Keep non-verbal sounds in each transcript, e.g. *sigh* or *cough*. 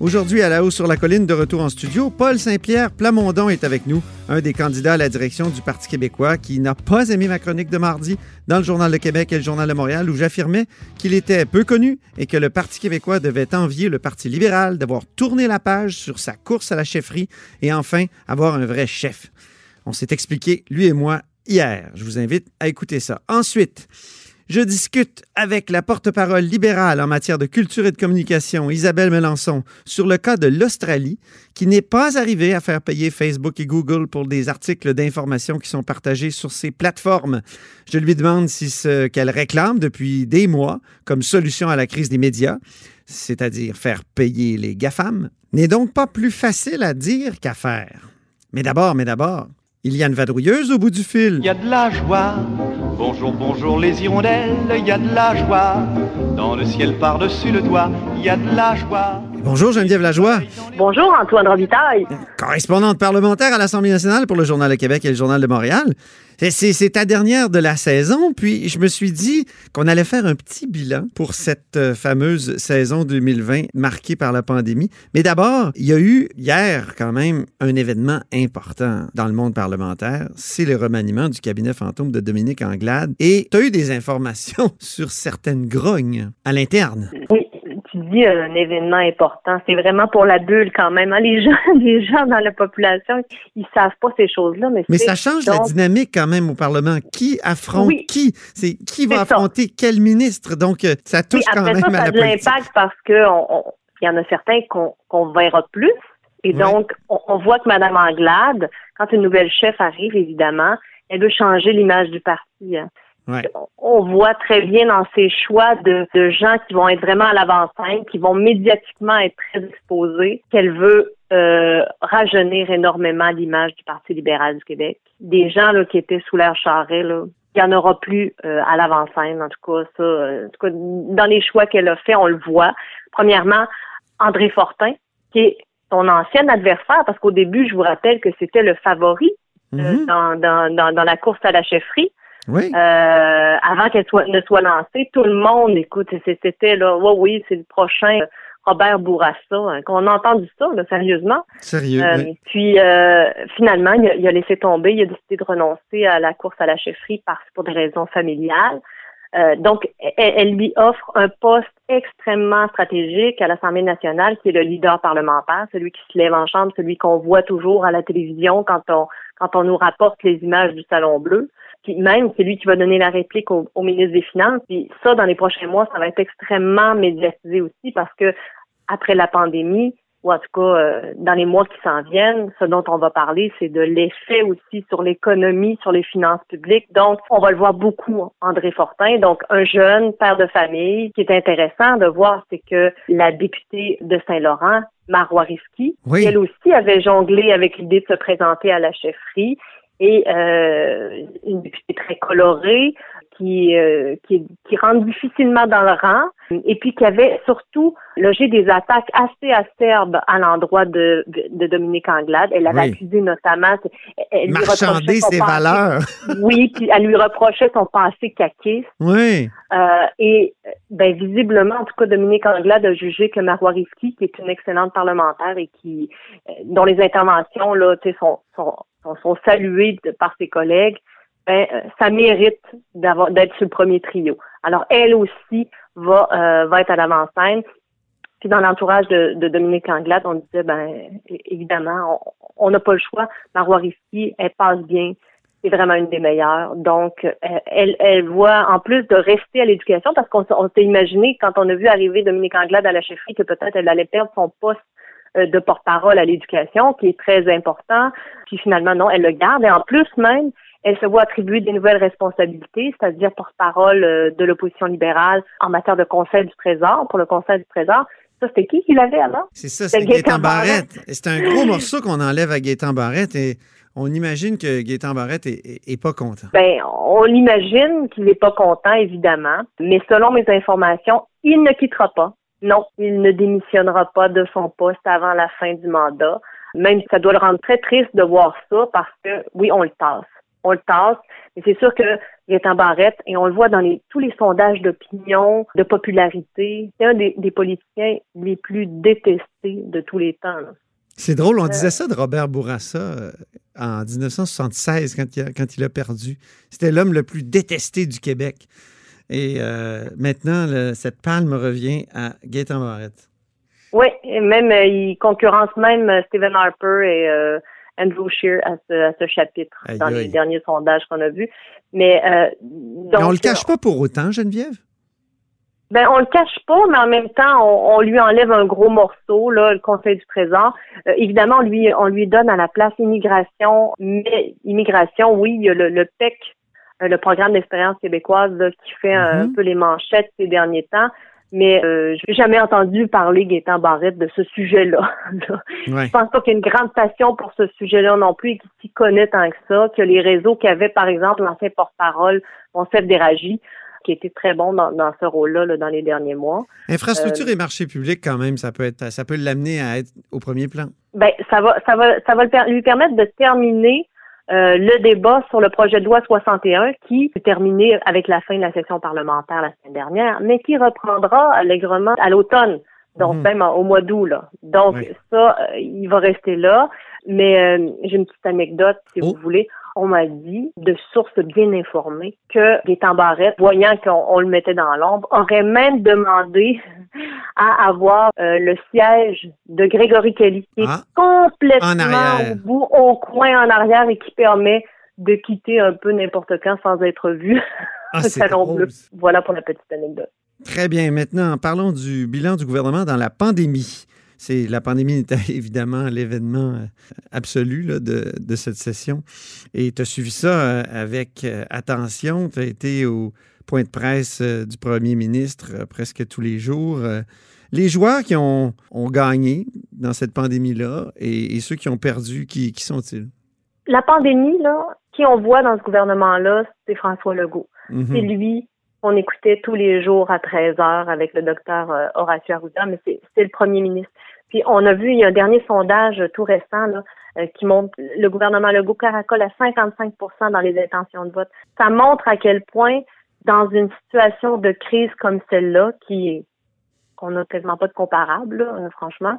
Aujourd'hui, à la hausse sur la colline, de retour en studio, Paul Saint-Pierre Plamondon est avec nous, un des candidats à la direction du Parti québécois qui n'a pas aimé ma chronique de mardi dans le Journal de Québec et le Journal de Montréal où j'affirmais qu'il était peu connu et que le Parti québécois devait envier le Parti libéral d'avoir tourné la page sur sa course à la chefferie et enfin avoir un vrai chef. On s'est expliqué, lui et moi, hier. Je vous invite à écouter ça. Ensuite, je discute avec la porte-parole libérale en matière de culture et de communication, Isabelle Melançon, sur le cas de l'Australie, qui n'est pas arrivée à faire payer Facebook et Google pour des articles d'information qui sont partagés sur ses plateformes. Je lui demande si ce qu'elle réclame depuis des mois comme solution à la crise des médias, c'est-à-dire faire payer les GAFAM, n'est donc pas plus facile à dire qu'à faire. Mais d'abord, mais d'abord, il y a une vadrouilleuse au bout du fil. Il y a de la joie. Bonjour, bonjour les hirondelles, il y a de la joie. Dans le ciel par-dessus le toit, il y a de la joie. Bonjour Geneviève Lajoie, Bonjour Antoine Robitaille. correspondante parlementaire à l'Assemblée nationale pour le Journal de Québec et le Journal de Montréal. C'est- ta dernière de la saison, puis je me suis dit qu'on allait faire un petit bilan pour cette euh, fameuse saison 2020 marquée par la pandémie. Mais d'abord, il y a eu hier quand même un événement important dans le monde parlementaire, c'est le remaniement du cabinet fantôme de Dominique Anglade. Et tu as eu des informations *laughs* sur certaines grognes à l'interne. Oui, tu dis un événement important. C'est vraiment pour la bulle quand même. hein. Les *laughs* gens, les gens dans la population, ils savent pas ces choses-là, mais, ça change la dynamique quand même au Parlement. Qui affronte Oui. qui? C'est qui va ça. affronter quel ministre? Donc, euh, ça touche oui, quand même ça, à ça a la de politique. l'impact parce que on- on- il y en a certains qu'on verra plus. Et Oui. donc, on, on voit que Mme Anglade, quand une nouvelle chef arrive, évidemment, elle veut changer l'image du parti. hein. Ouais. on voit très bien dans ses choix de, de gens qui vont être vraiment à l'avant-scène, qui vont médiatiquement être très exposés, qu'elle veut euh, rajeunir énormément l'image du Parti libéral du Québec. Des gens là, qui étaient sous l'air charret, là, il n'y en aura plus euh, à l'avant-scène, en tout cas, ça. euh, en tout cas, dans les choix qu'elle a fait, on le voit. Premièrement, André Fortin, qui est son ancien adversaire, parce qu'au début, je vous rappelle que c'était le favori euh, Mhm. dans, dans, dans, dans la course à la chefferie. Oui. Euh, avant qu'elle soit, ne soit lancée, tout le monde, écoute, c'était là, ouais, oui, c'est le prochain Robert Bourassa, hein, qu'on a entendu ça, là, sérieusement. Sérieux. Euh, oui. Puis euh, finalement, il a, il a laissé tomber, il a décidé de renoncer à la course à la chefferie parce pour des raisons familiales. Euh, donc, elle, elle lui offre un poste extrêmement stratégique à l'Assemblée nationale, qui est le leader parlementaire, celui qui se lève en chambre, celui qu'on voit toujours à la télévision quand on quand on nous rapporte les images du Salon Bleu. Puis même, c'est lui qui va donner la réplique au, au ministre des Finances. Puis ça, dans les prochains mois, ça va être extrêmement médiatisé aussi parce que après la pandémie, ou en tout cas euh, dans les mois qui s'en viennent, ce dont on va parler, c'est de l'effet aussi sur l'économie, sur les finances publiques. Donc, on va le voir beaucoup, André Fortin, donc un jeune père de famille. Ce qui est intéressant de voir, c'est que la députée de Saint-Laurent, Marois Risky, Oui. elle aussi avait jonglé avec l'idée de se présenter à la chefferie et euh, une députée très colorée qui, euh, qui, qui rentre difficilement dans le rang et puis qui avait surtout logé des attaques assez acerbes à l'endroit de, de Dominique Anglade. Elle avait Oui. accusé notamment... Elle lui Marchander ses passé- valeurs. *laughs* Oui, puis elle lui reprochait son passé caquiste. oui. Euh, et ben visiblement, en tout cas, Dominique Anglade a jugé que Marois Risky, qui est une excellente parlementaire et qui euh, dont les interventions là, tu sais, sont, sont, sont, de- par ses collègues, ben euh, ça mérite d'être sur le premier trio. Alors elle aussi va euh, va être à l'avant-scène. Puis dans l'entourage de, de Dominique Anglade, on disait ben évidemment, on- n'a pas le choix. Marois Risky, elle passe bien. est vraiment une des meilleures. Donc, elle, elle voit, en plus de rester à l'éducation, parce qu'on s'est imaginé, quand on a vu arriver Dominique Anglade à la chefferie, que peut-être elle allait perdre son poste de porte-parole à l'éducation, qui est très important. Puis finalement, non, elle le garde. Et en plus même, elle se voit attribuer des nouvelles responsabilités, c'est-à-dire porte-parole euh, de l'opposition libérale en matière de Conseil du Trésor, pour le Conseil du Trésor. Ça, c'était qui qui l'avait avant? C'est ça, c'est Gaétan Barrette. C'est un gros morceau qu'on enlève à Gaétan Barrette et on imagine que Gaétan Barrette est, pas content. Ben, on imagine qu'il n'est pas content, évidemment, mais selon mes informations, il ne quittera pas. Non, il ne démissionnera pas de son poste avant la fin du mandat. Même ça doit le rendre très triste de voir ça parce que, oui, on le tasse on le tasse. Mais c'est sûr qu'il est en barrette et on le voit dans les, tous les sondages d'opinion, de popularité. C'est un des, politiciens les plus détestés de tous les temps. C'est drôle, on euh, disait ça de Robert Bourassa euh, en 1976 quand il a, quand il a perdu. C'était l'homme le plus détesté du Québec. Et euh, maintenant, cette palme revient à Gaétan Barrette. Oui, et même il concurrence même Stephen Harper et Andrew Shear à ce, chapitre dans les derniers sondages qu'on a vus. Mais, euh, donc, on le cache pas pour autant, Geneviève? Ben, on le cache pas, mais en même temps, on, lui enlève un gros morceau, là, le Conseil du Trésor. Euh, évidemment, on lui, on lui donne à la place immigration, mais immigration, oui, il y a le, PEC, euh, le programme d'expérience québécoise, qui fait un mm-hmm. peu les manchettes ces derniers temps mais euh, je n'ai jamais entendu parler Gaétan Barrette de ce sujet-là. *laughs* Je Je pense pas qu'il y ait une grande passion pour ce sujet-là non plus et qu'il s'y connaît tant que ça, que les réseaux qu'avait, par exemple, l'ancien porte-parole, Monsef Déragi, qui était très bon dans, ce rôle-là dans les derniers mois. Infrastructure euh, et marché public, quand même, ça peut être, ça peut l'amener à être au premier plan. Ben, ça va, ça va, ça va lui permettre de terminer euh, le débat sur le projet de loi 61 qui est terminé avec la fin de la session parlementaire la semaine dernière, mais qui reprendra allègrement à l'automne, donc mhm. même au mois d'août. Donc ça, euh, il va rester là. Mais euh, j'ai une petite anecdote, si vous oh. voulez on m'a dit, de sources bien informées, que Gaétan Barrette, voyant qu'on le mettait dans l'ombre, aurait même demandé *laughs* à avoir euh, le siège de Grégory Kelly, qui est ah. complètement au bout, au coin en arrière et qui permet de quitter un peu n'importe quand sans être vu. *laughs* Ah, salon bleu. Voilà pour la petite anecdote. Très bien. Maintenant, parlons du bilan du gouvernement dans la pandémie. C'est la pandémie était évidemment l'événement euh, absolu de, cette session. Et tu as suivi ça euh, avec euh, attention. Tu as été au point de presse du premier ministre presque tous les jours. Les joueurs qui ont, gagné dans cette pandémie-là et, ceux qui ont perdu, qui, sont-ils? La pandémie, là, qui on voit dans ce gouvernement-là, c'est François Legault. Mm-hmm. C'est lui qu'on écoutait tous les jours à 13 heures avec le docteur Horacio Arruda, mais c'est le premier ministre. On a vu, il y a un dernier sondage tout récent euh, qui montre le gouvernement Legault caracole à 55% dans les intentions de vote. Ça montre à quel point, dans une situation de crise comme celle-là, qu'on n'a quasiment pas de comparable, euh, franchement,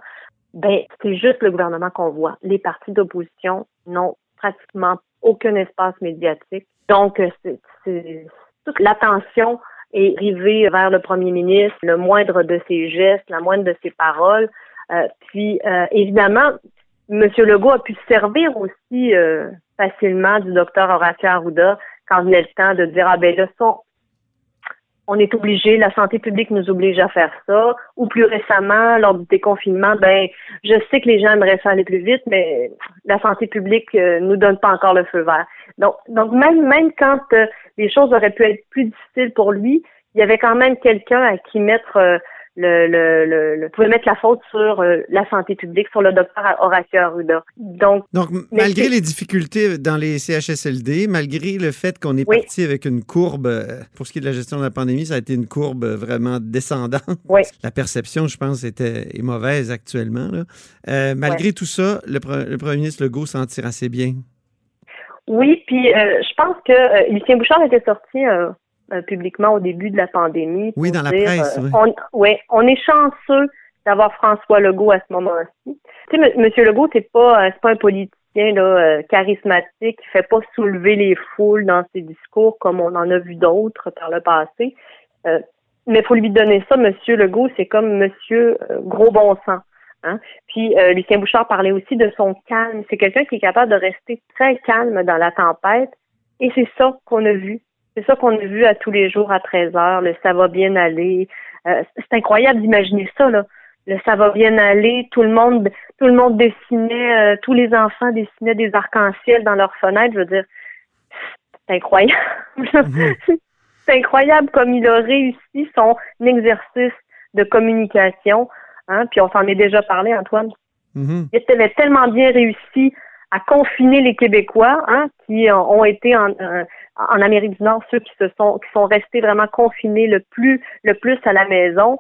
ben c'est juste le gouvernement qu'on voit. Les partis d'opposition n'ont pratiquement aucun espace médiatique. Donc, euh, c'est toute l'attention est rivée vers le premier ministre, le moindre de ses gestes, la moindre de ses paroles. Euh, puis, euh, évidemment, M. Legault a pu se servir aussi euh, facilement du docteur Horacio Arruda quand il venait le temps de dire, ah ben là, ça, on est obligé, la santé publique nous oblige à faire ça. Ou plus récemment, lors du déconfinement, ben, je sais que les gens aimeraient ça aller plus vite, mais la santé publique euh, nous donne pas encore le feu vert. Donc, donc même, même quand les choses auraient pu être plus difficiles pour lui, il y avait quand même quelqu'un à qui mettre le, le, le, pouvait mettre la faute sur euh, la santé publique, sur le docteur Horacio Arruda. Donc, Donc malgré les difficultés dans les CHSLD, malgré le fait qu'on est parti avec une courbe, euh, pour ce qui est de la gestion de la pandémie, ça a été une courbe vraiment descendante. Oui. La perception, je pense, était, est mauvaise actuellement. Là. Euh, malgré tout ça, le, le, premier ministre Legault s'en tire assez bien. Oui, puis je pense que Lucien Bouchard était sorti euh, publiquement au début de la pandémie. Oui, dans la presse. Euh, oui. On, ouais, on est chanceux d'avoir François Legault à ce moment-ci. Tu sais, M. Legault, c'est pas, euh, c'est pas un politicien là, charismatique qui fait pas soulever les foules dans ses discours comme on en a vu d'autres par le passé. mais il faut lui donner ça, M. Legault, c'est comme Monsieur Gros Bon Sens. Hein? Puis Lucien Bouchard parlait aussi de son calme. C'est quelqu'un qui est capable de rester très calme dans la tempête Et c'est ça qu'on a vu. C'est ça qu'on a vu à tous les jours à 13 heures. Le ça va bien aller. Euh, c'est incroyable d'imaginer ça, là. Le ça va bien aller. Tout le monde, tout le monde dessinait, euh, tous les enfants dessinaient des arcs-en-ciel dans leurs fenêtres. Je veux dire, c'est incroyable. *laughs* C'est incroyable comme il a réussi son exercice de communication. Hein, puis on s'en est déjà parlé, Antoine. Mhm. Il avait tellement bien réussi à confiner les Québécois, hein, qui ont été en, euh, en Amérique du Nord, ceux qui se sont qui sont restés vraiment confinés le plus le plus à la maison.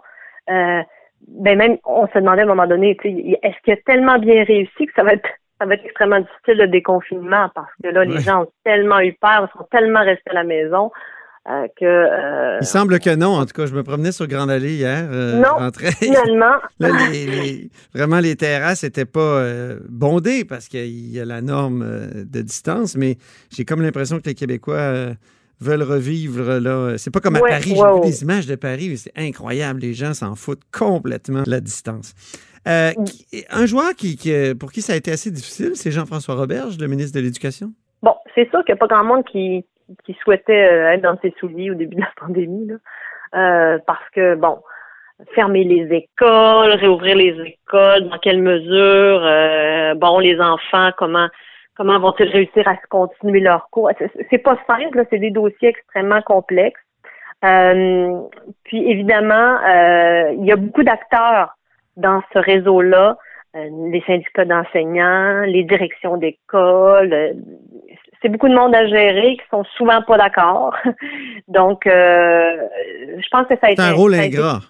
Euh, ben même on se demandait à un moment donné, est-ce qu'il a tellement bien réussi que ça va être *laughs* ça va être extrêmement difficile le déconfinement? Parce que là, les gens ont tellement eu peur, ils sont tellement restés à la maison. Euh, que, euh, Il semble que non. En tout cas, je me promenais sur Grande Allée hier. Euh, non, *laughs* finalement. vraiment, les terrasses n'étaient pas bondées parce qu'il y a la norme de distance, mais j'ai comme l'impression que les Québécois veulent revivre là. C'est pas comme à Paris. J'ai vu des images de Paris, c'est incroyable. Les gens s'en foutent complètement de la distance. un joueur qui, pour qui ça a été assez difficile, c'est Jean-François Roberge, le ministre de l'Éducation. Bon, c'est sûr qu'il n'y a pas grand monde qui, qui souhaitait euh, être dans ses souliers au début de la *laughs* pandémie, là, euh, parce que, bon, fermer les écoles, réouvrir les écoles, dans quelle mesure, euh, bon, les enfants, comment comment vont-ils réussir à continuer leur cours? C'est pas simple, c'est des dossiers extrêmement complexes. puis évidemment, il y a beaucoup d'acteurs dans ce réseau-là, les syndicats d'enseignants, les directions d'école, c'est beaucoup de monde à gérer qui sont souvent pas d'accord. *laughs* Donc, euh, je pense que ça a été... C'est un rôle ingrat.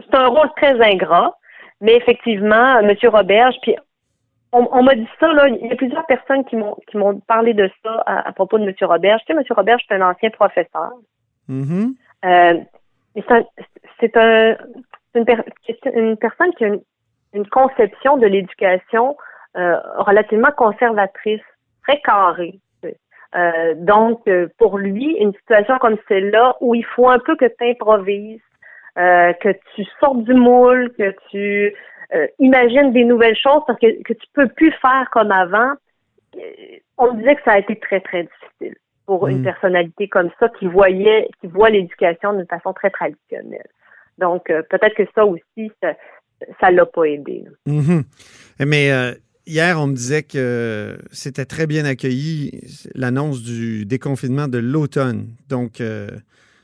C'est un rôle très ingrat, mais effectivement, M. Roberge, puis on, m'a dit ça, là, il y a plusieurs personnes qui m'ont qui m'ont parlé de ça à, propos de M. Roberge. Tu sais, M. Roberge, c'est un ancien professeur. Mm-hmm. Euh, c'est un, une, une, personne qui a une, conception de l'éducation euh, relativement conservatrice très carré. Euh, donc, euh, pour lui, une situation comme celle-là, où il faut un peu que tu improvises, euh, que tu sortes du moule, que tu imagines des nouvelles choses parce que, que tu peux plus faire comme avant, on me disait que ça a été très, très difficile pour une mm. personnalité comme ça qui voyait, qui voit l'éducation d'une façon très traditionnelle. Donc, peut-être que ça aussi, ça, ça l'a pas aidé. Mm-hmm. Mais Hier, on me disait que c'était très bien accueilli l'annonce du déconfinement de l'automne. Donc, euh,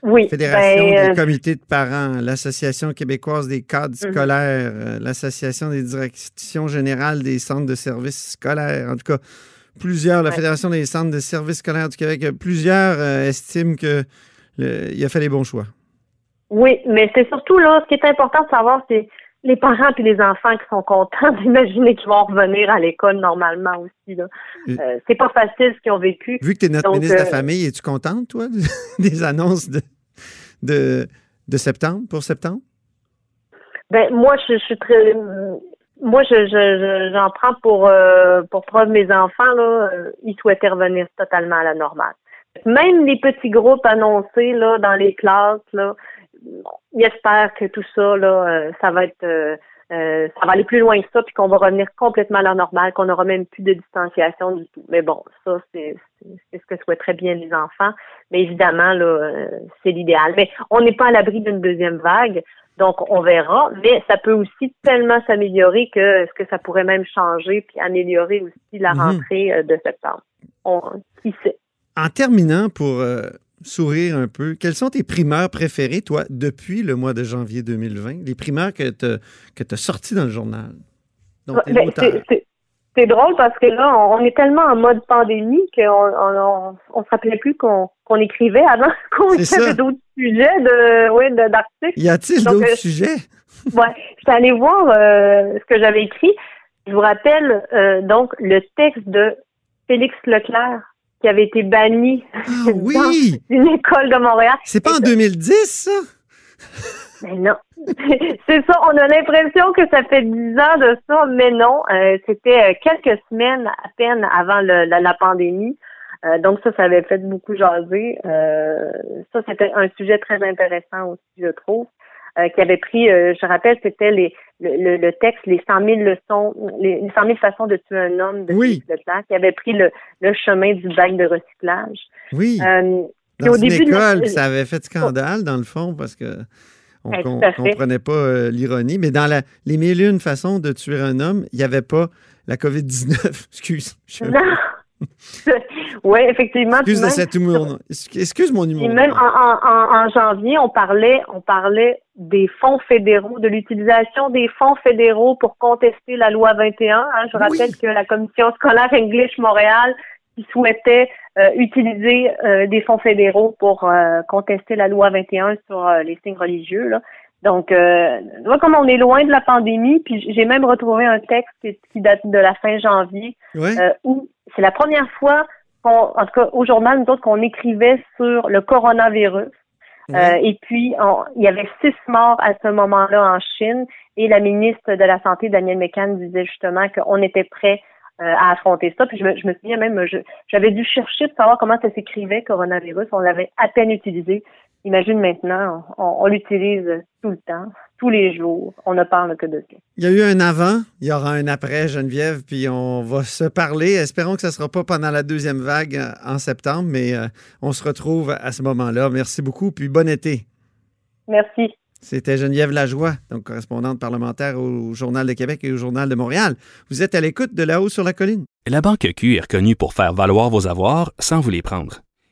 oui, Fédération ben, des euh, comités de parents, l'Association québécoise des cadres mhm. scolaires, euh, l'Association des directions générales des centres de services scolaires, en tout cas, plusieurs, la Fédération des centres de services scolaires du Québec, plusieurs estiment qu'il a fait les bons choix. Oui, mais c'est surtout là, ce qui est important de savoir, c'est les parents et les enfants qui sont contents *laughs* d'imaginer qu'ils vont revenir à l'école normalement aussi. Là. Euh, c'est pas facile ce qu'ils ont vécu. Vu que tu es notre ministre de la euh, Famille, es-tu contente, toi, *laughs* des annonces de, de, de, septembre, pour septembre? Ben, moi, je, suis très. Moi, je, je, j'en prends pour, euh, pour preuve mes enfants, là, ils souhaitaient revenir totalement à la normale. Même les petits groupes annoncés là, dans les classes, là, j'espère que tout ça, là, euh, ça va être euh, euh, ça va aller plus loin que ça, puis qu'on va revenir complètement à la normale, qu'on n'aura même plus de distanciation du tout. Mais bon, ça, c'est ce que souhaiteraient bien les enfants. Mais évidemment, là, c'est l'idéal. Mais on n'est pas à l'abri d'une deuxième vague, donc on verra. Mais ça peut aussi tellement s'améliorer que ce que ça pourrait même changer puis améliorer aussi la mhm. rentrée de septembre. On, qui sait? En terminant, pour sourire un peu, quelles sont tes primeurs préférées, toi, depuis le mois de janvier 2020? Les primeurs que tu as, sorties dans le journal? Ben, c'est drôle parce que là, on est tellement en mode pandémie qu'on on, on, se rappelait plus qu'on écrivait avant *laughs* qu'on avait d'autres sujets de ouais, d'articles. Y a-t-il d'autres euh, sujets? *laughs* ouais, j'étais allée voir euh, ce que j'avais écrit. Je vous rappelle euh, donc le texte de Félix Leclerc qui avait été banni ah, *laughs* oui. d'une école de Montréal. C'est pas en 2010, ça? Mais non. *laughs* c'est ça, on a l'impression que ça fait dix ans de ça, mais non. Euh, c'était euh, quelques semaines à peine avant la, pandémie. Euh, donc ça, ça avait fait beaucoup jaser. ça, c'était un sujet très intéressant aussi, je trouve. Qui avait pris, je rappelle, c'était les le, le, texte Les 100 000 leçons, les, 100 000 façons de tuer un homme de oui. Leclerc, qui avait pris le, le chemin du bac de recyclage. Oui. Dans au une début école, ça avait fait scandale, dans le fond, parce que on ne comprenait pas l'ironie. Mais dans la, les mille et une façons de tuer un homme, il n'y avait pas la COVID-19. *laughs* Excuse. Non. *laughs* oui, effectivement. Excuse de cet humour. Excuse mon humour. même en, janvier, on parlait, on parlait des fonds fédéraux, de l'utilisation des fonds fédéraux pour contester la loi 21. Hein. Je rappelle que la commission scolaire English Montréal qui souhaitait euh, utiliser euh, des fonds fédéraux pour euh, contester la loi 21 sur les signes religieux. Là. Donc, euh, comme on est loin de la pandémie, puis j'ai même retrouvé un texte qui, date de la fin janvier, euh, où c'est la première fois qu'on, en tout cas au journal, nous autres, qu'on écrivait sur le coronavirus. Euh, et puis, il y avait six morts à ce moment-là en Chine, et la ministre de la Santé, Danielle McCann, disait justement qu'on était prêt euh, à affronter ça. Puis je me, je me souviens même, j'avais dû chercher de savoir comment ça s'écrivait, coronavirus. On l'avait à peine utilisé. Imagine maintenant, on, l'utilise tout le temps, tous les jours. On ne parle que de ça. Il y a eu un avant, il y aura un après, Geneviève, puis on va se parler. Espérons que ce ne sera pas pendant la deuxième vague euh, en septembre, mais euh, on se retrouve à ce moment-là. Merci beaucoup, puis bon été. Merci. C'était Geneviève Lajoie, donc correspondante parlementaire au Journal de Québec et au Journal de Montréal. Vous êtes à l'écoute de là-haut sur la colline. La Banque Q est reconnue pour faire valoir vos avoirs sans vous les prendre.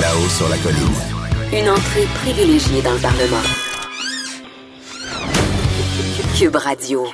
Là-haut sur la colline. Une entrée privilégiée dans le Parlement. Cube Radio.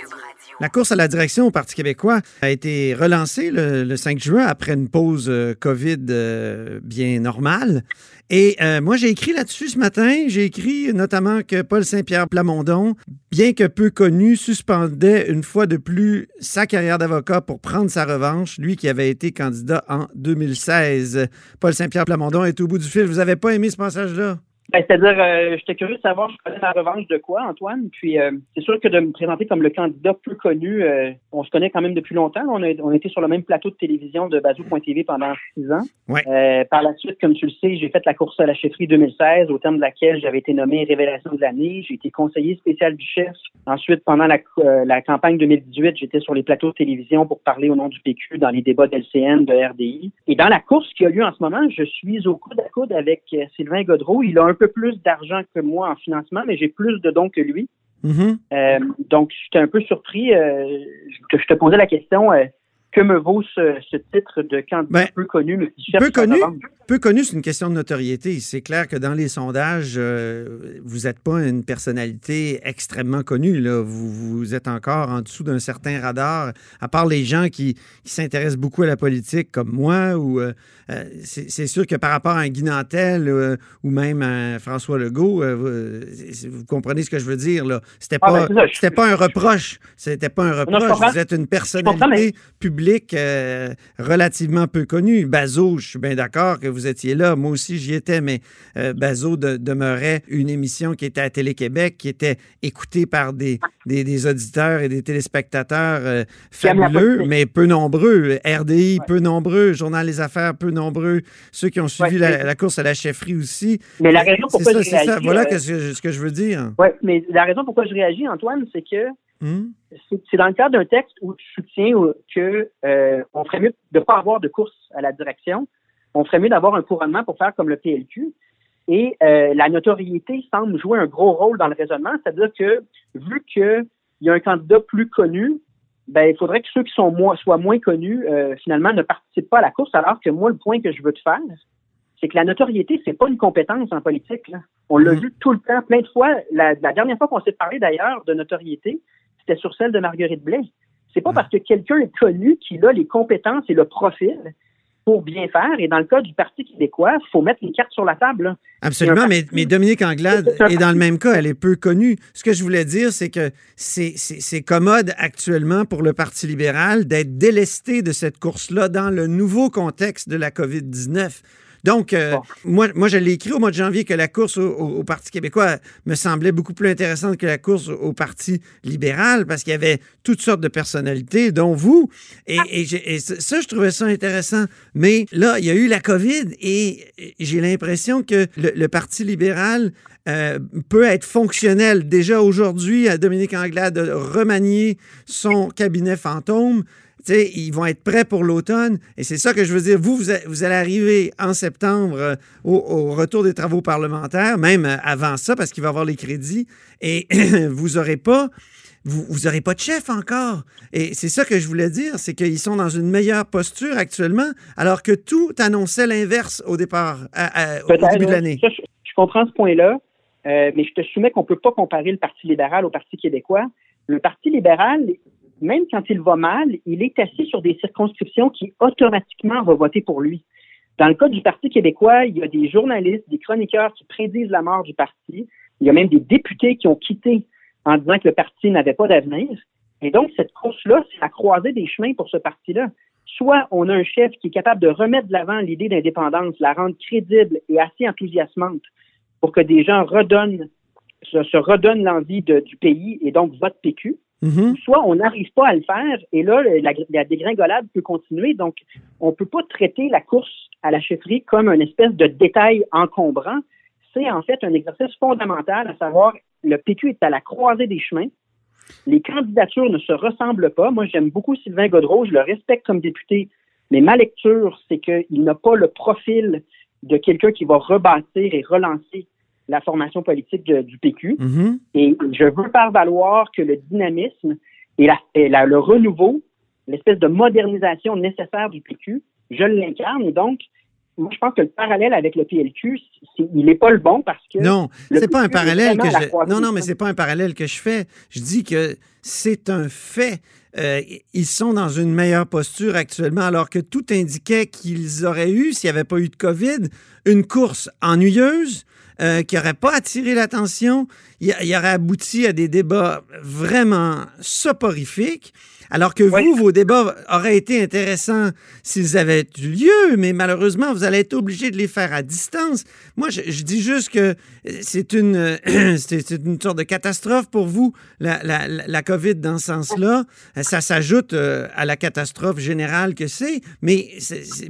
La course à la direction au Parti québécois a été relancée le, 5 juin après une pause euh, COVID euh, bien normale. Et euh, moi, j'ai écrit là-dessus ce matin. J'ai écrit notamment que Paul Saint-Pierre Plamondon, bien que peu connu, suspendait une fois de plus sa carrière d'avocat pour prendre sa revanche, lui qui avait été candidat en 2016. Paul Saint-Pierre Plamondon est au bout du fil. Vous n'avez pas aimé ce passage-là? Ben, C'est-à-dire, euh, j'étais curieux de savoir, je connais la revanche de quoi, Antoine? Puis, euh, c'est sûr que de me présenter comme le candidat peu connu, euh, on se connaît quand même depuis longtemps. On a, on a été sur le même plateau de télévision de Bazou.tv pendant six ans. Ouais. par la suite, comme tu le sais, j'ai fait la course à la chefferie 2016, au terme de laquelle j'avais été nommé Révélation de l'année. J'ai été conseiller spécial du chef. Ensuite, pendant la, la campagne 2018, j'étais sur les plateaux de télévision pour parler au nom du PQ dans les débats d'LCN, de RDI. Et dans la course qui a lieu en ce moment, je suis au coude à coude avec Sylvain Godreau. Il a un peu plus d'argent que moi en financement, mais j'ai plus de dons que lui. Mm-hmm. Euh, donc, j'étais un peu surpris. Euh, je, te posais la question euh, que me vaut ce, titre de candidat ben, peu connu, mais qui peu connu, peu connu, c'est une question de notoriété. C'est clair que dans les sondages, euh, vous n'êtes pas une personnalité extrêmement connue. Là. Vous, vous êtes encore en dessous d'un certain radar, à part les gens qui, s'intéressent beaucoup à la politique, comme moi. Ou euh, euh, c'est sûr que par rapport à un Guy Nantel ou même à François Legault, vous, comprenez ce que je veux dire. Là. C'était ah, c'était pas un reproche. C'était pas un reproche. vous êtes une personnalité publique euh, relativement peu connu. Bazo, je suis bien d'accord que vous étiez là. Moi aussi, j'y étais, mais euh, Bazo demeurait une émission qui était à Télé-Québec, qui était écoutée par des, des, auditeurs et des téléspectateurs euh, fabuleux, mais peu nombreux. RDI, peu nombreux. Journal des Affaires, peu nombreux. Ceux qui ont suivi la, course à la chefferie aussi. Mais la raison pourquoi je réagis... Ça. Voilà ce que je veux dire. Oui, mais la raison pourquoi je réagis, Antoine, c'est que Hmm? C'est dans le cadre d'un texte où je soutiens que euh, on ferait mieux de ne pas avoir de course à la direction. On ferait mieux d'avoir un couronnement pour faire comme le PLQ. Et euh, la notoriété semble jouer un gros rôle dans le raisonnement, c'est-à-dire que vu qu'il y a un candidat plus connu, ben il faudrait que ceux qui sont moins, soient moins connus euh, finalement ne participent pas à la course. Alors que moi, le point que je veux te faire, c'est que la notoriété, c'est pas une compétence en politique. Là. On l'a hmm. vu tout le temps, plein de fois. La, la dernière fois qu'on s'est parlé d'ailleurs de notoriété, c'était sur celle de Marguerite Blais. C'est pas parce que quelqu'un est connu qu'il a les compétences et le profil pour bien faire. Et dans le cas du Parti québécois, il faut mettre les cartes sur la table. là. Absolument, mais, mais Dominique Anglade est dans le même cas, elle est peu connue. Ce que je voulais dire, c'est que c'est commode actuellement pour le Parti libéral d'être délesté de cette course-là dans le nouveau contexte de la COVID-19. Donc, euh, Bon. moi, moi, je l'ai écrit au mois de janvier que la course au, au- au Parti québécois me semblait beaucoup plus intéressante que la course au, au Parti libéral parce qu'il y avait toutes sortes de personnalités, dont vous. Et, et ça, ça, je trouvais ça intéressant. Mais là, il y a eu la COVID et j'ai l'impression que le, le Parti libéral euh, peut être fonctionnel. Déjà aujourd'hui, à Dominique Anglade de remanier son cabinet fantôme. Ils vont être prêts pour l'automne. Et c'est ça que je veux dire. Vous, vous, a- vous allez arriver en septembre euh, au, au retour des travaux parlementaires, même euh, avant ça, parce qu'il va y avoir les crédits. Et *clears throat* vous n'aurez pas. Vous pas de chef encore. Et c'est ça que je voulais dire, c'est qu'ils sont dans une meilleure posture actuellement, alors que tout annonçait l'inverse au départ, à- à- au début de l'année. Je, je comprends ce point-là, euh, mais je te soumets qu'on peut pas comparer le Parti libéral au Parti québécois. Le Parti libéral, même quand il va mal, il est assis sur des circonscriptions qui automatiquement vont voter pour lui. Dans le cas du Parti québécois, il y a des journalistes, des chroniqueurs qui prédisent la mort du parti. Il y a même des députés qui ont quitté en disant que le parti n'avait pas d'avenir. Et donc, cette course-là, c'est la croisée des chemins pour ce parti-là. Soit on a un chef qui est capable de remettre de l'avant l'idée d'indépendance, la rendre crédible et assez enthousiasmante pour que des gens redonnent, se, se redonnent l'envie du pays et donc votent PQ. Mhm. Soit on n'arrive pas à le faire et là, la, la dégringolade peut continuer. Donc, on peut pas traiter la course à la chefferie comme une espèce de détail encombrant. C'est en fait un exercice fondamental, à savoir le PQ est à la croisée des chemins. Les candidatures ne se ressemblent pas. Moi, j'aime beaucoup Sylvain Godreau, je le respecte comme député, mais ma lecture, c'est qu'il n'a pas le profil de quelqu'un qui va rebâtir et relancer la formation politique de- du PQ. Mhm. Et je veux faire valoir que le dynamisme et, la- et la- le renouveau, l'espèce de modernisation nécessaire du PQ, je l'incarne. Et donc, moi, je pense que le parallèle avec le PLQ, il n'est pas le bon parce que Non, c'est pas un parallèle que je. Non, non, mais c'est pas un parallèle que je fais. Je dis que c'est un fait. Euh, ils sont dans une meilleure posture actuellement, alors que tout indiquait qu'ils auraient eu, s'il n'y avait pas eu de COVID, une course ennuyeuse. euh, qui n'aurait pas attiré l'attention, il, il aurait abouti à des débats vraiment soporifiques, alors que Oui. vous, vos débats auraient été intéressants s'ils avaient eu lieu, mais malheureusement, vous allez être obligé de les faire à distance. Moi, je, je dis juste que c'est une, *clears throat* c'est c'est une sorte de catastrophe pour vous, la, la, la- COVID dans ce sens-là. Ça s'ajoute euh, à la catastrophe générale que c'est, mais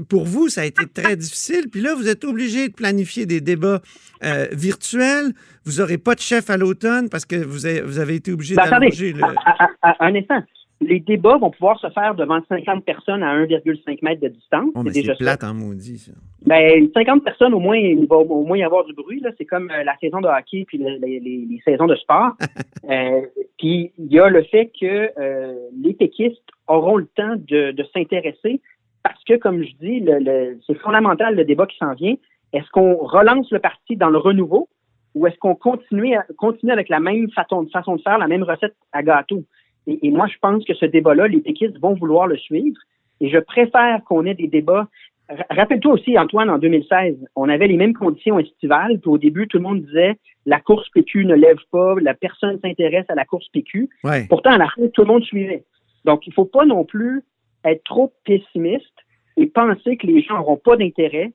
pour vous, ça a été très difficile. Puis là, vous êtes obligé de planifier des débats euh, virtuels. Vous n'aurez pas de chef à l'automne parce que vous avez, vous avez été obligé Ben, d'allonger le... à- à- à- un instant. Les débats vont pouvoir se faire devant 50 personnes à 1,5 mètre de distance. Oh, c'est déjà c'est ça. plate en maudit, ça. Ben, 50 personnes, au moins, il va au moins y avoir du bruit. là. C'est comme euh, la saison de hockey puis le- les, les- les saisons de sport. *laughs* Euh, puis il y a le fait que euh, les péquistes auront le temps de, de s'intéresser parce que, comme je dis, le, le- c'est fondamental le débat qui s'en vient. Est-ce qu'on relance le parti dans le renouveau ou est-ce qu'on continue, à- continue avec la même façon, façon de faire, la même recette à gâteau? Et, et moi, je pense que ce débat-là, les péquistes vont vouloir le suivre. Et je préfère qu'on ait des débats Ra- Rappelle-toi aussi, Antoine, en 2016, on avait les mêmes conditions estivales. Puis au début, tout le monde disait la course PQ ne lève pas, la personne s'intéresse à la course PQ. Ouais. Pourtant, à la fin, tout le monde suivait. Donc, il faut pas non plus être trop pessimiste et penser que les gens n'auront pas d'intérêt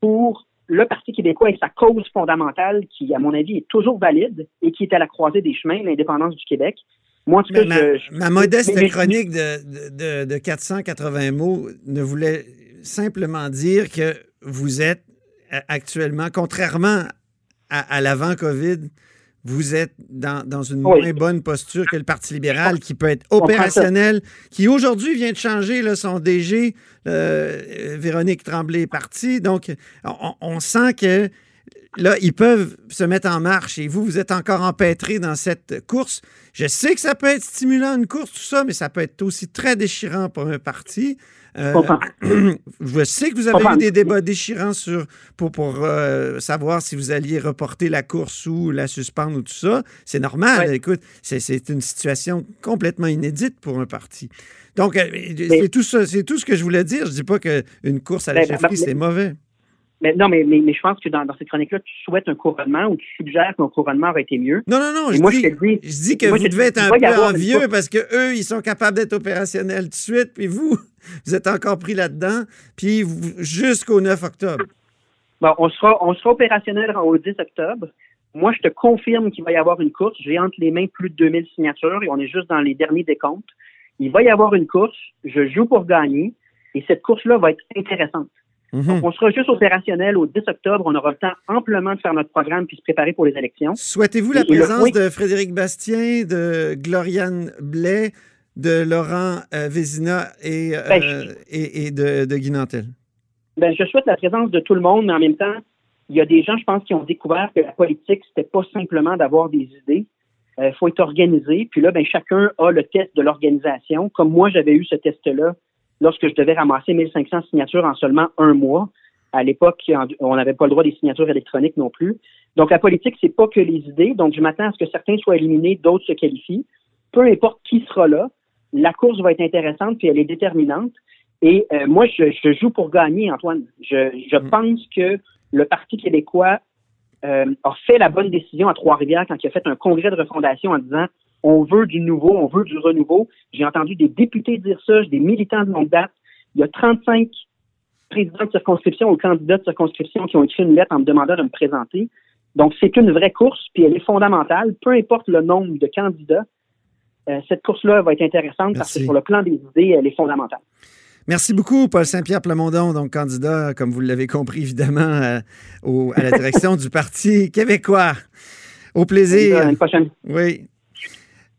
pour le Parti québécois et sa cause fondamentale, qui, à mon avis, est toujours valide et qui est à la croisée des chemins, l'indépendance du Québec. Moi, ma, je- je- ma modeste mais- mais- chronique de, de, de- de 480 mots ne voulait simplement dire que vous êtes actuellement, contrairement à, à l'avant-COVID, vous êtes dans, dans une Oui. moins bonne posture que le Parti libéral qui peut être opérationnel, qui aujourd'hui vient de changer là, son DG, euh, Véronique Tremblay est partie. Donc, on, on sent que là, ils peuvent se mettre en marche et vous, vous êtes encore empêtré dans cette course. Je sais que ça peut être stimulant une course, tout ça, mais ça peut être aussi très déchirant pour un parti. Euh, *clears throat* je sais que vous avez eu des débats déchirants sur, pour, pour euh, savoir si vous alliez reporter la course ou la suspendre ou tout ça. C'est normal. Écoute, c'est une situation complètement inédite pour un parti. Donc, euh, c'est tout, tout ce que je voulais dire. Je ne dis pas qu'une course à la ben, chefferie, c'est mauvais. Mais non, mais, mais, je pense que dans, cette chronique-là, tu souhaites un couronnement ou tu suggères qu'un couronnement aurait été mieux. Non, non, non. Je, dis, je, dis, que vous devez être un peu envieux parce que eux, ils sont capables d'être opérationnels tout de suite, puis vous, *laughs* vous êtes encore pris là-dedans, puis jusqu'au 9 octobre. Bon, on sera, on sera opérationnel au 10 octobre. Moi, je te confirme qu'il va y avoir une course. J'ai entre les mains plus de 2000 signatures et on est juste dans les derniers décomptes. Il va y avoir une course. Je joue pour gagner et cette course-là va être intéressante. Mhm. on sera juste opérationnel au 10 octobre. On aura le temps amplement de faire notre programme puis se préparer pour les élections. Souhaitez-vous la présence de Frédéric Bastien, de Gloriane Blais, de Laurent euh, Vézina et, euh, ben, et, de, de Guy Nantel? Ben, je souhaite la présence de tout le monde, mais en même temps, il y a des gens, je pense, qui ont découvert que la politique, c'était pas simplement d'avoir des idées. Il euh, faut être organisé. Puis là, ben, chacun a le test de l'organisation. Comme moi, j'avais eu ce test-là lorsque je devais ramasser 1500 signatures en seulement un mois. À l'époque, on n'avait pas le droit des signatures électroniques non plus. Donc, la politique, c'est pas que les idées. Donc, je m'attends à ce que certains soient éliminés, d'autres se qualifient. Peu importe qui sera là, la course va être intéressante puis elle est déterminante. Et euh, moi, je, joue pour gagner, Antoine. Je, je mm. pense que le Parti québécois euh, a fait la bonne décision à Trois-Rivières quand il a fait un congrès de refondation en disant on veut du nouveau, on veut du renouveau. J'ai entendu des députés dire ça, des militants de longue date. Il y a 35 présidents de circonscription ou candidats de circonscription qui ont écrit une lettre en me demandant de me présenter. Donc, c'est une vraie course, puis elle est fondamentale. Peu importe le nombre de candidats, euh, cette course-là va être intéressante parce que sur le plan des idées, elle est fondamentale. Merci beaucoup, Paul Saint-Pierre Plamondon, donc candidat, comme vous l'avez compris, évidemment, à, à la direction du Parti québécois. Au plaisir. À une prochaine. Oui.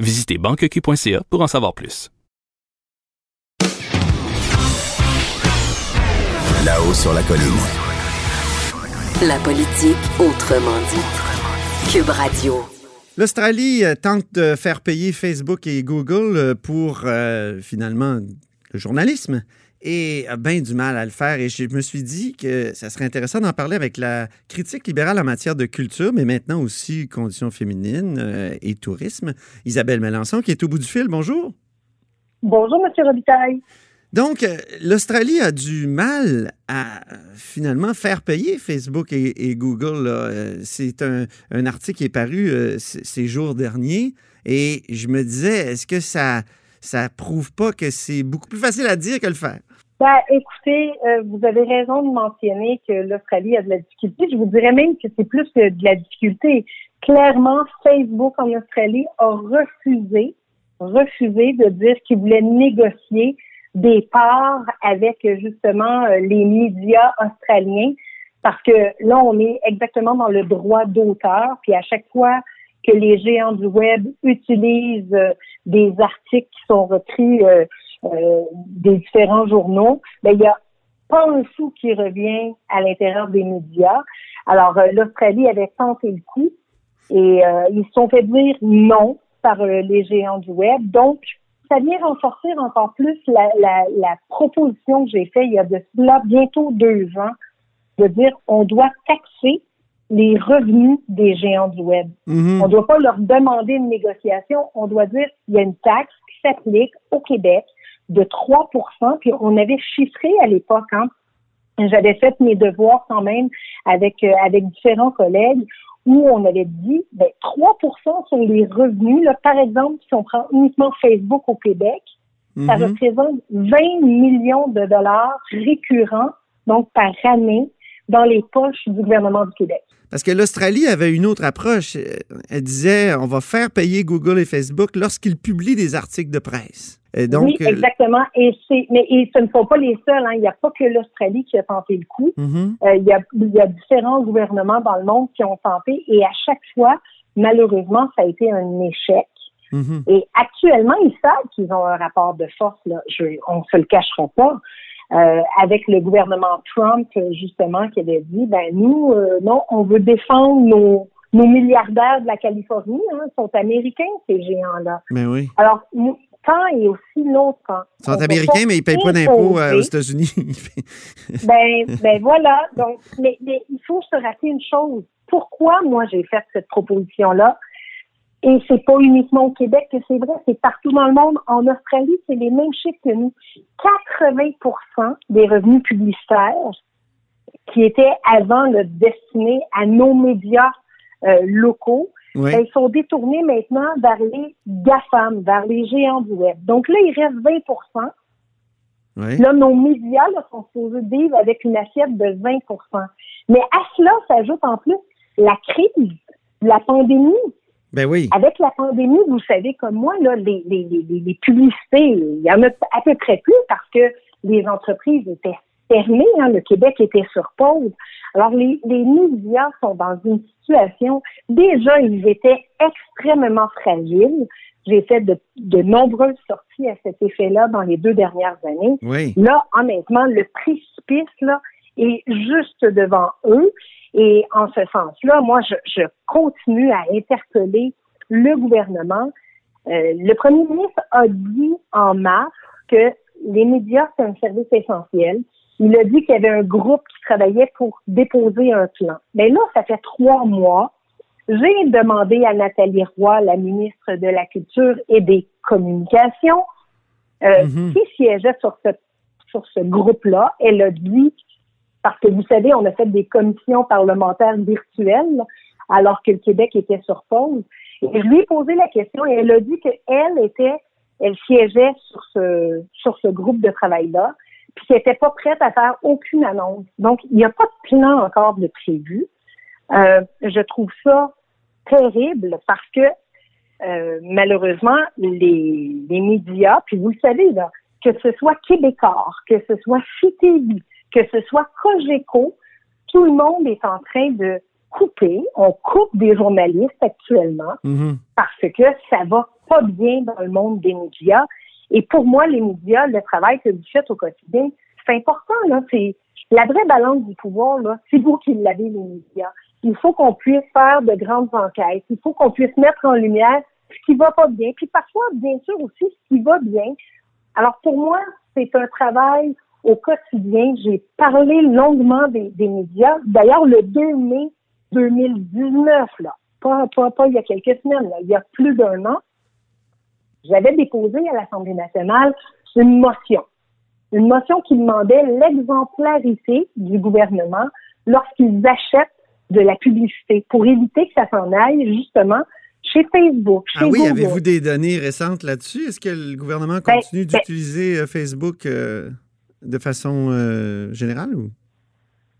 Visitez banqueq.ca pour en savoir plus. Là-haut sur la colline. La politique autrement dit. Cube Radio. L'Australie euh, tente de faire payer Facebook et Google euh, pour euh, finalement le journalisme et a bien du mal à le faire. Et je me suis dit que ça serait intéressant d'en parler avec la critique libérale en matière de culture, mais maintenant aussi conditions féminines euh, et tourisme. Isabelle Melançon, qui est au bout du fil. Bonjour. Bonjour, M. Robitaille. Donc, euh, l'Australie a du mal à finalement faire payer Facebook et, Google. Euh, c'est un, article qui est paru ces jours derniers et je me disais, est-ce que ça ça prouve pas que c'est beaucoup plus facile à dire que le faire? Ben, écoutez, euh, vous avez raison de mentionner que l'Australie a de la difficulté. Je vous dirais même que c'est plus que de la difficulté. Clairement, Facebook en Australie a refusé, refusé de dire qu'il voulait négocier des parts avec justement euh, les médias australiens parce que là, on est exactement dans le droit d'auteur. Puis à chaque fois que les géants du web utilisent euh, des articles qui sont repris euh, des différents journaux, ben, il y a pas un sou qui revient à l'intérieur des médias. Alors, euh, l'Australie avait tenté le coup et euh, ils se sont fait dire non par les géants du web. Donc, ça vient renforcer encore plus la, la, la proposition que j'ai faite il y a de cela bientôt deux ans de dire on doit taxer les revenus des géants du web. Mm-hmm. On ne doit pas leur demander une négociation, on doit dire qu'il y a une taxe qui s'applique au Québec de 3% puis on avait chiffré à l'époque, hein, j'avais fait mes devoirs quand même avec, euh, avec différents collègues où on avait dit ben, 3% sur les revenus. Là, par exemple, si on prend uniquement Facebook au Québec, ça mhm. représente 20 millions de dollars récurrents, donc par année, dans les poches du gouvernement du Québec. Parce que l'Australie avait une autre approche. Elle disait on va faire payer Google et Facebook lorsqu'ils publient des articles de presse. Et donc, oui, euh, exactement. Et c'est, mais et ce ne sont pas les seuls. Hein. Il n'y a pas que l'Australie qui a tenté le coup. Mm-hmm. Euh, il, y a, il y a différents gouvernements dans le monde qui ont tenté. Et à chaque fois, malheureusement, ça a été un échec. Mm-hmm. Et actuellement, ils savent qu'ils ont un rapport de force. Là. Je, on ne se le cachera pas. Euh, avec le gouvernement Trump, justement, qui avait dit, ben nous, euh, non, on veut défendre nos, nos milliardaires de la Californie, hein, sont américains, ces géants-là. Mais oui. Alors, quand et aussi longtemps. Ils sont américains, mais ils ne payent pas d'impôts euh, aux États-Unis. *laughs* ben, ben voilà. Donc, mais, mais il faut se rappeler une chose. Pourquoi moi j'ai fait cette proposition-là? Et c'est pas uniquement au Québec que c'est vrai, c'est partout dans le monde. En Australie, c'est les mêmes chiffres que nous. 80% des revenus publicitaires qui étaient avant le destinés à nos médias euh, locaux, oui. ben, ils sont détournés maintenant vers les GAFAM, vers les géants du web. Donc là, il reste 20 oui. Là, nos médias là, sont supposés vivre avec une assiette de 20% Mais à cela s'ajoute en plus la crise, la pandémie. Ben oui. Avec la pandémie, vous savez comme moi, là, les, les, les, les publicités, il y en a à peu près plus parce que les entreprises étaient fermées, hein, le Québec était sur pause. Alors, les, les médias sont dans une situation, déjà, ils étaient extrêmement fragiles. J'ai fait de, de nombreuses sorties à cet effet-là dans les deux dernières années. Oui. Là, honnêtement, le précipice, là, est juste devant eux. Et en ce sens-là, moi, je, je, continue à interpeller le gouvernement. Euh, le premier ministre a dit en mars que les médias, c'est un service essentiel. Il a dit qu'il y avait un groupe qui travaillait pour déposer un plan. Mais là, ça fait trois mois. J'ai demandé à Nathalie Roy, la ministre de la Culture et des Communications, euh, Mhm. qui siégeait sur ce, sur ce groupe-là. Elle a dit parce que vous savez, on a fait des commissions parlementaires virtuelles alors que le Québec était sur pause. Et je lui ai posé la question et elle a dit qu'elle était, elle siégeait sur ce, sur ce groupe de travail-là, puis qu'elle n'était pas prête à faire aucune annonce. Donc, il n'y a pas de plan encore de prévu. Euh, je trouve ça terrible parce que euh, malheureusement, les, les médias, puis vous le savez, là, que ce soit Québécois, que ce soit CTV, que ce soit Cogeco, tout le monde est en train de couper. On coupe des journalistes actuellement Mhm. parce que ça va pas bien dans le monde des médias. Et pour moi, les médias, le travail que vous faites au quotidien, c'est important. Là, c'est la vraie balance du pouvoir. Là, c'est vous qui l'avez, les médias. Il faut qu'on puisse faire de grandes enquêtes. Il faut qu'on puisse mettre en lumière ce qui va pas bien. Puis parfois, bien sûr aussi, ce qui va bien. Alors pour moi, c'est un travail au quotidien. J'ai parlé longuement des, médias. D'ailleurs, le 2 mai 2019, là, pas, pas, pas il y a quelques semaines, là, il y a plus d'un an, j'avais déposé à l'Assemblée nationale une motion. Une motion qui demandait l'exemplarité du gouvernement lorsqu'ils achètent de la publicité pour éviter que ça s'en aille justement chez Facebook, chez Ah oui, avez-vous des données récentes là-dessus? Est-ce que le gouvernement Ben, continue ben- d'utiliser euh, Facebook euh, de façon euh, générale ou?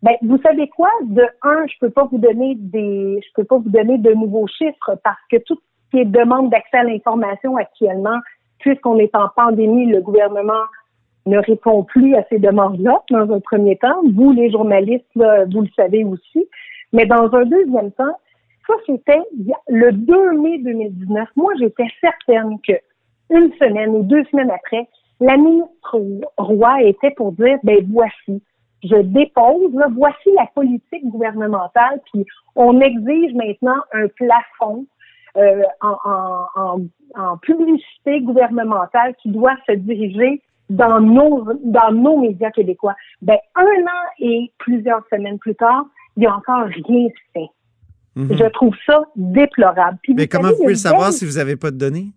Ben, vous savez quoi? De un, je peux pas vous donner des, je peux pas vous donner de nouveaux chiffres parce que tout ce qui est demande d'accès à l'information actuellement, puisqu'on est en pandémie, le gouvernement ne répond plus à ces demandes-là dans un premier temps. Vous, les journalistes, là, vous le savez aussi. Mais dans un deuxième temps, ça, c'était le 2 mai 2019. Moi, j'étais certaine que une semaine ou deux semaines après, la ministre Roy était pour dire, ben voici, je dépose, là, voici la politique gouvernementale, puis on exige maintenant un plafond euh, en, en, en, en publicité gouvernementale qui doit se diriger dans nos dans nos médias québécois. Ben un an et plusieurs semaines plus tard, il n'y a encore rien fait. Mhm. Je trouve ça déplorable. Puis, Mais vous comment savez, vous pouvez le savoir si vous n'avez pas de données?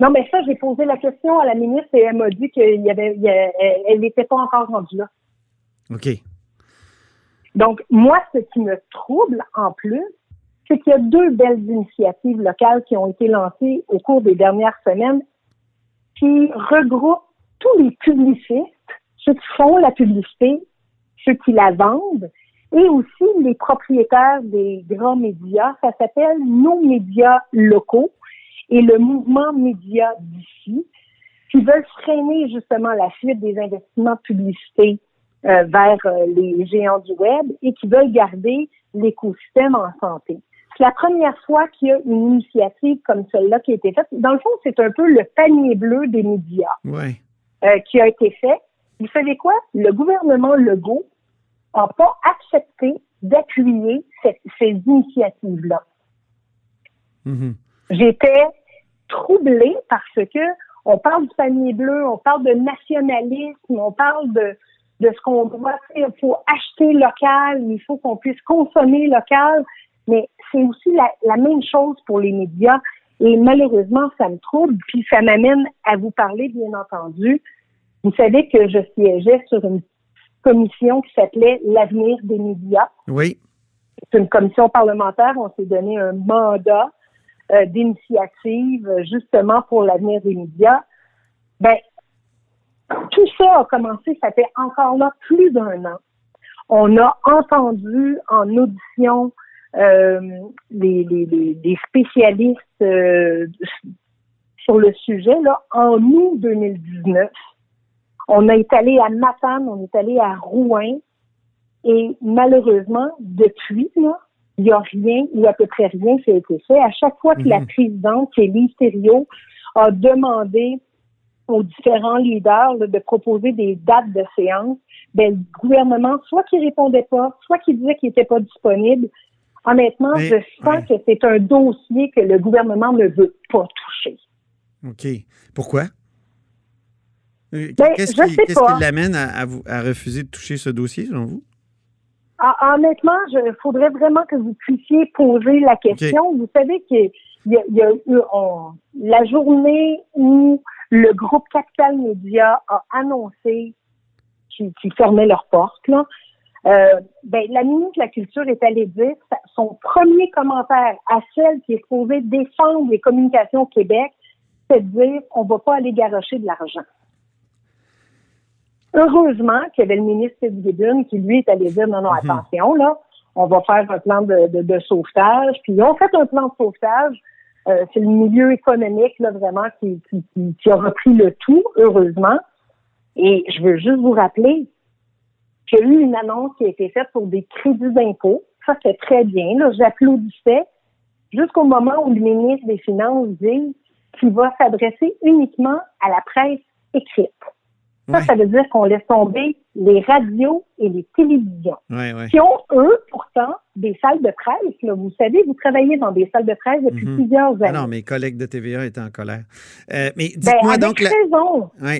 Non, mais ça, j'ai posé la question à la ministre et elle m'a dit qu'il y avait, il y a- elle n'était pas encore rendue là. OK. Donc, moi, ce qui me trouble en plus, c'est qu'il y a deux belles initiatives locales qui ont été lancées au cours des dernières semaines qui regroupent tous les publicistes, ceux qui font la publicité, ceux qui la vendent et aussi les propriétaires des grands médias. Ça s'appelle nos médias locaux et le mouvement média d'ici, qui veulent freiner justement la fuite des investissements publicités euh, vers euh, les géants du web et qui veulent garder l'écosystème en santé. C'est la première fois qu'il y a une initiative comme celle-là qui a été faite. Dans le fond, c'est un peu le panier bleu des médias euh, qui a été fait. Vous savez quoi? Le gouvernement Legault n'a pas accepté d'appuyer ces initiatives-là. Mhm. J'étais troublée parce que on parle du panier bleu, on parle de nationalisme, on parle de, de ce qu'on doit faire. Il faut acheter local, il faut qu'on puisse consommer local, mais c'est aussi la, la même chose pour les médias. Et malheureusement, ça me trouble, puis ça m'amène à vous parler, bien entendu. Vous savez que je siégeais sur une commission qui s'appelait l'avenir des médias Oui. c'est une commission parlementaire. On s'est donné un mandat euh, d'initiative euh, justement pour l'avenir des médias. Ben, tout ça a commencé, ça fait encore là plus d'un an. On a entendu en audition euh, les, les, les, spécialistes euh, sur le sujet là, en août 2019. On a été allé à Matane, on est allé à Rouen, et malheureusement, depuis, là, il n'y a rien ou à peu près rien qui a été fait. À chaque fois que la Mhm. présidente, qui Lise Thériault, a demandé aux différents leaders là, de proposer des dates de séance, ben, le gouvernement, soit qu'il répondait pas, soit qu'il disait qu'il n'était pas disponible. Honnêtement, Mais- je sens ouais. que c'est un dossier que le gouvernement ne veut pas toucher. OK. Pourquoi? Euh, Ben, Qu'est-ce je qui, sais qu'est-ce pas. qui l'amène à, à vous- à refuser de toucher ce dossier, selon vous? Ah, honnêtement, il faudrait vraiment que vous puissiez poser la question. Vous savez qu'il y a, il y a eu on- la journée où le groupe Capital Média a annoncé qu'ils qu'ils fermaient leurs portes. Là, euh, ben, la ministre de la Culture est allée dire son premier commentaire à celle qui est supposée défendre les communications au Québec, c'est de dire on va pas aller garocher de l'argent. Heureusement qu'il y avait le ministre Fitzgibbon qui, lui, est allé dire non, non, Mhm. attention, là, on va faire un plan de, de, de sauvetage. Puis ils ont fait un plan de sauvetage. Euh, c'est le milieu économique, là, vraiment, qui, qui, qui, qui a repris le tout, heureusement. Et je veux juste vous rappeler a eu une annonce qui a été faite pour des crédits d'impôt. Ça, c'est très bien. Là, j'applaudissais jusqu'au moment où le ministre des Finances dit qu'il va s'adresser uniquement à la presse écrite. Ça, Ouais. ça veut dire qu'on laisse tomber les radios et les télévisions, Ouais, ouais. qui ont, eux, pourtant, des salles de presse. Là. Vous savez, vous travaillez dans des salles de presse depuis Mhm. plusieurs Ah années. non, mes collègues de TVA étaient en colère. Euh, mais Ben, dites-moi donc, la,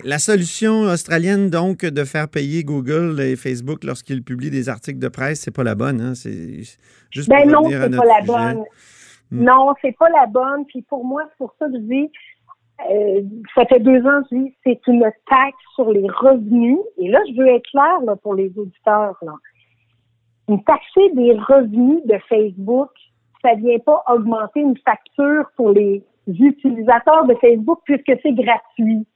la solution australienne, donc, de faire payer Google et Facebook lorsqu'ils publient des articles de presse, c'est pas la bonne. Hein? C'est juste Ben pour non, c'est pas la sujet. bonne. Hmm. Non, c'est pas la bonne. Puis pour moi, c'est pour ça que je dis, euh, ça fait deux ans que je dis, c'est une taxe sur les revenus. Et là, je veux être claire là, pour les auditeurs. Là. Une taxer des revenus de Facebook, ça vient pas augmenter une facture pour les utilisateurs de Facebook puisque c'est gratuit.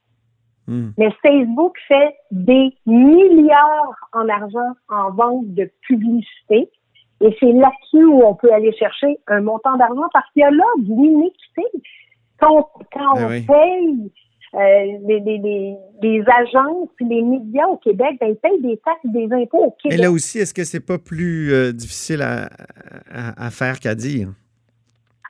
Hmm. Mais Facebook fait des milliards en argent en vente de publicité. Et c'est là-dessus où on peut aller chercher un montant d'argent parce qu'il y a là de l'inéquité. Quand, quand Ben on oui. paye euh, les, les, les, les agences puis les médias au Québec, ben, ils payent des taxes et des impôts au Mais Québec. là aussi, est-ce que c'est pas plus euh, difficile à, à- à faire qu'à dire?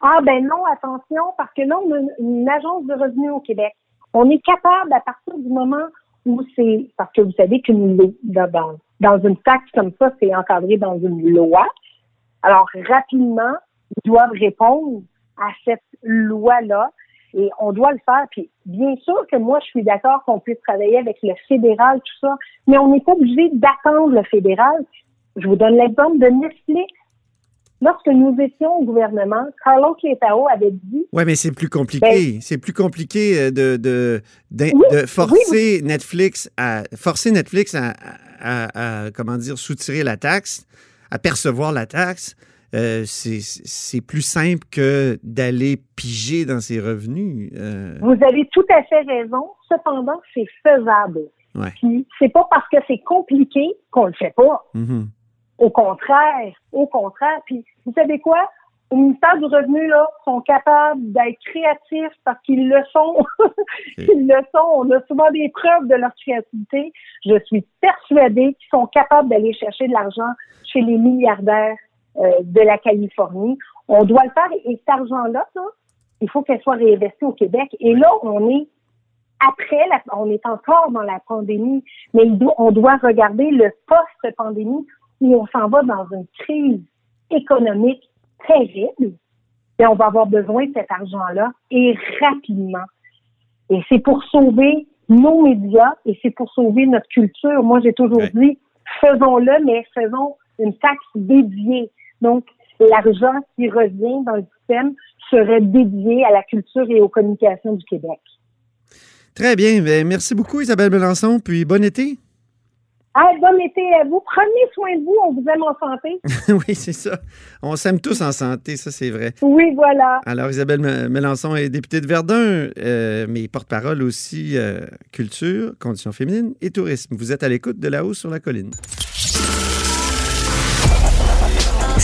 Ah ben non, attention, parce que là, on a une, une agence de revenus au Québec. On est capable, à partir du moment où c'est... Parce que vous savez qu'une loi, dans, dans une taxe comme ça, c'est encadré dans une loi. Alors, rapidement, ils doivent répondre à cette loi-là et on doit le faire. Puis, bien sûr que moi, je suis d'accord qu'on puisse travailler avec le fédéral, tout ça, mais on n'est pas obligé d'attendre le fédéral. Je vous donne l'exemple de Netflix. Lorsque nous étions au gouvernement, Carlos Clétao avait dit Oui, mais c'est plus compliqué. c'est plus compliqué euh, de, de, Ben Oui, de forcer Netflix à forcer Netflix à, à- à, comment dire soutirer la taxe, à percevoir la taxe. Euh, c'est, plus simple que d'aller piger dans ses revenus. Euh, Vous avez tout à fait raison. Cependant, c'est faisable. Ouais. Puis c'est pas parce que c'est compliqué qu'on le fait pas. mhm. Au contraire, au contraire. Puis, vous savez quoi? Au ministère du Revenu, là, sont capables d'être créatifs parce qu'ils le sont. *laughs* ils le sont. On a souvent des preuves de leur créativité. Je suis persuadée qu'ils sont capables d'aller chercher de l'argent chez les milliardaires de la Californie. On doit le faire et cet argent-là, il faut qu'elle soit réinvestie au Québec. Et là, on est après, la, on est encore dans la pandémie, mais on doit regarder le post-pandémie où on s'en va dans une crise économique terrible. Et on va avoir besoin de cet argent-là et rapidement. Et c'est pour sauver nos médias et c'est pour sauver notre culture. Moi, j'ai toujours dit, faisons-le, mais faisons une taxe dédiée. Donc, l'argent qui revient dans le système serait dédié à la culture et aux communications du Québec. Très bien. Ben, merci beaucoup, Isabelle Melançon. Puis bon été. Ah, bon été à vous. Prenez soin de vous. On vous aime en santé. *laughs* oui, c'est ça. On s'aime tous en santé, ça, c'est vrai. Oui, voilà. Alors, Isabelle Melançon est députée de Verdun, euh, mais porte-parole aussi euh, culture, conditions féminines et tourisme. Vous êtes à l'écoute de là-haut sur la colline.